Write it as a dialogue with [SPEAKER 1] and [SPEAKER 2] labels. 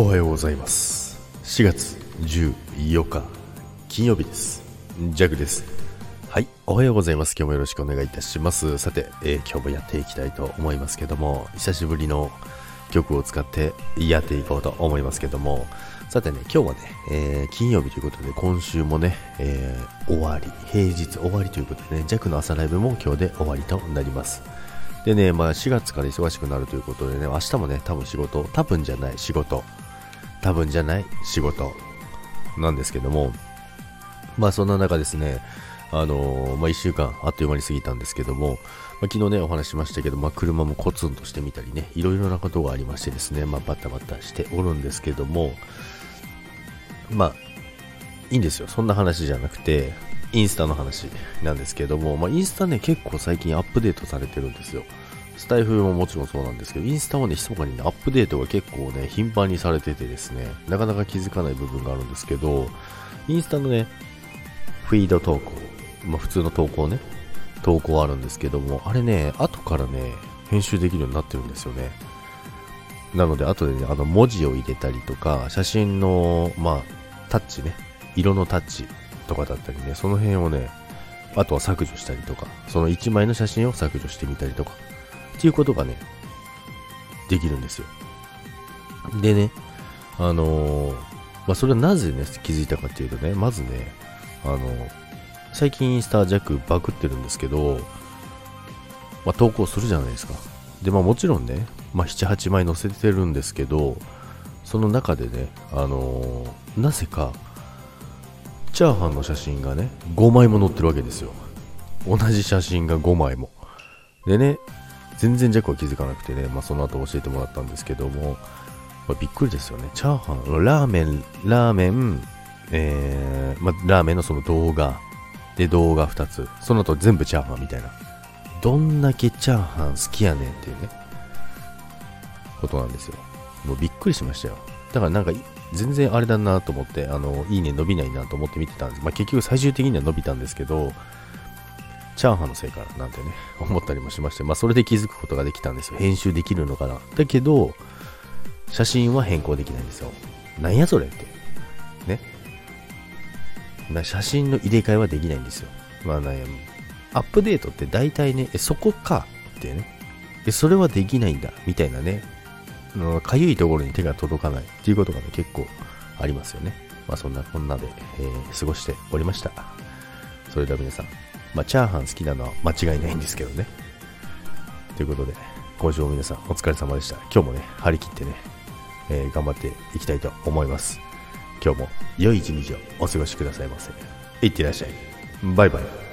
[SPEAKER 1] おはようございます。4月14日金曜日です。ジャグです。はいおはようございます。今日もよろしくお願いいたします。さて、えー、今日もやっていきたいと思いますけども久しぶりの曲を使ってやっていこうと思いますけどもさてね今日はね、えー、金曜日ということで今週もね、えー、終わり平日終わりということでねジャクの朝ライブも今日で終わりとなります。でね、まあ4月から忙しくなるということでね、明日もね、多分仕事、多分じゃない仕事多分じゃない仕事なんですけども、まあそんな中ですね、あのー、まあ1週間あっという間に過ぎたんですけども、まあ、昨日ね、お話しましたけど、まあ車もコツンとしてみたりね、いろいろなことがありましてですね、まあバタバタしておるんですけども、まあ、いいんですよ。そんな話じゃなくて、インスタの話なんですけども、まあ、インスタね、結構最近アップデートされてるんですよ。スタイフももちろんそうなんですけど、インスタもね、密かにね、アップデートが結構ね、頻繁にされててですね、なかなか気づかない部分があるんですけど、インスタのね、フィード投稿、まあ普通の投稿ね、投稿あるんですけども、あれね、後からね、編集できるようになってるんですよね。なので、後でね、あの文字を入れたりとか、写真の、まあ、タッチね、色のタッチとかだったりね、その辺をね、あとは削除したりとか、その1枚の写真を削除してみたりとか、っていうことがね、できるんですよ。でね、あのー、まあ、それはなぜね、気づいたかっていうとね、まずね、あのー、最近インスタ弱バグってるんですけど、まあ、投稿するじゃないですか。で、まあもちろんね、まあ、7、8枚載せてるんですけど、その中でね、あのー、なぜか、チャーハンの写真がね、5枚も載ってるわけですよ。同じ写真が5枚も。でね、全然ジャックは気づかなくてね、まあ、その後教えてもらったんですけども、まあ、びっくりですよね。チャーハン、ラーメン、ラーメン、えー、まあ、ラーメンのその動画、で動画2つ、その後全部チャーハンみたいな。どんだけチャーハン好きやねんっていうね、ことなんですよ。もうびっくりしましたよ。だからなんか、全然あれだなと思って、あの、いいね伸びないなと思って見てたんです。まあ、結局最終的には伸びたんですけど、チャーハンのせいかななんてね、思ったりもしまして、まあそれで気づくことができたんですよ。編集できるのかな。だけど、写真は変更できないんですよ。なんやそれって。ね。な写真の入れ替えはできないんですよ。まあ悩む。アップデートって大体ね、え、そこかってね。え、それはできないんだ。みたいなね。かゆいところに手が届かないっていうことがね、結構ありますよね。まあそんなこんなで、えー、過ごしておりました。それでは皆さん、まあ、チャーハン好きなのは間違いないんですけどね。ということで、今週も皆さんお疲れ様でした。今日もね、張り切ってね、えー、頑張っていきたいと思います。今日も良い一日をお過ごしくださいませ。いってらっしゃい。バイバイ。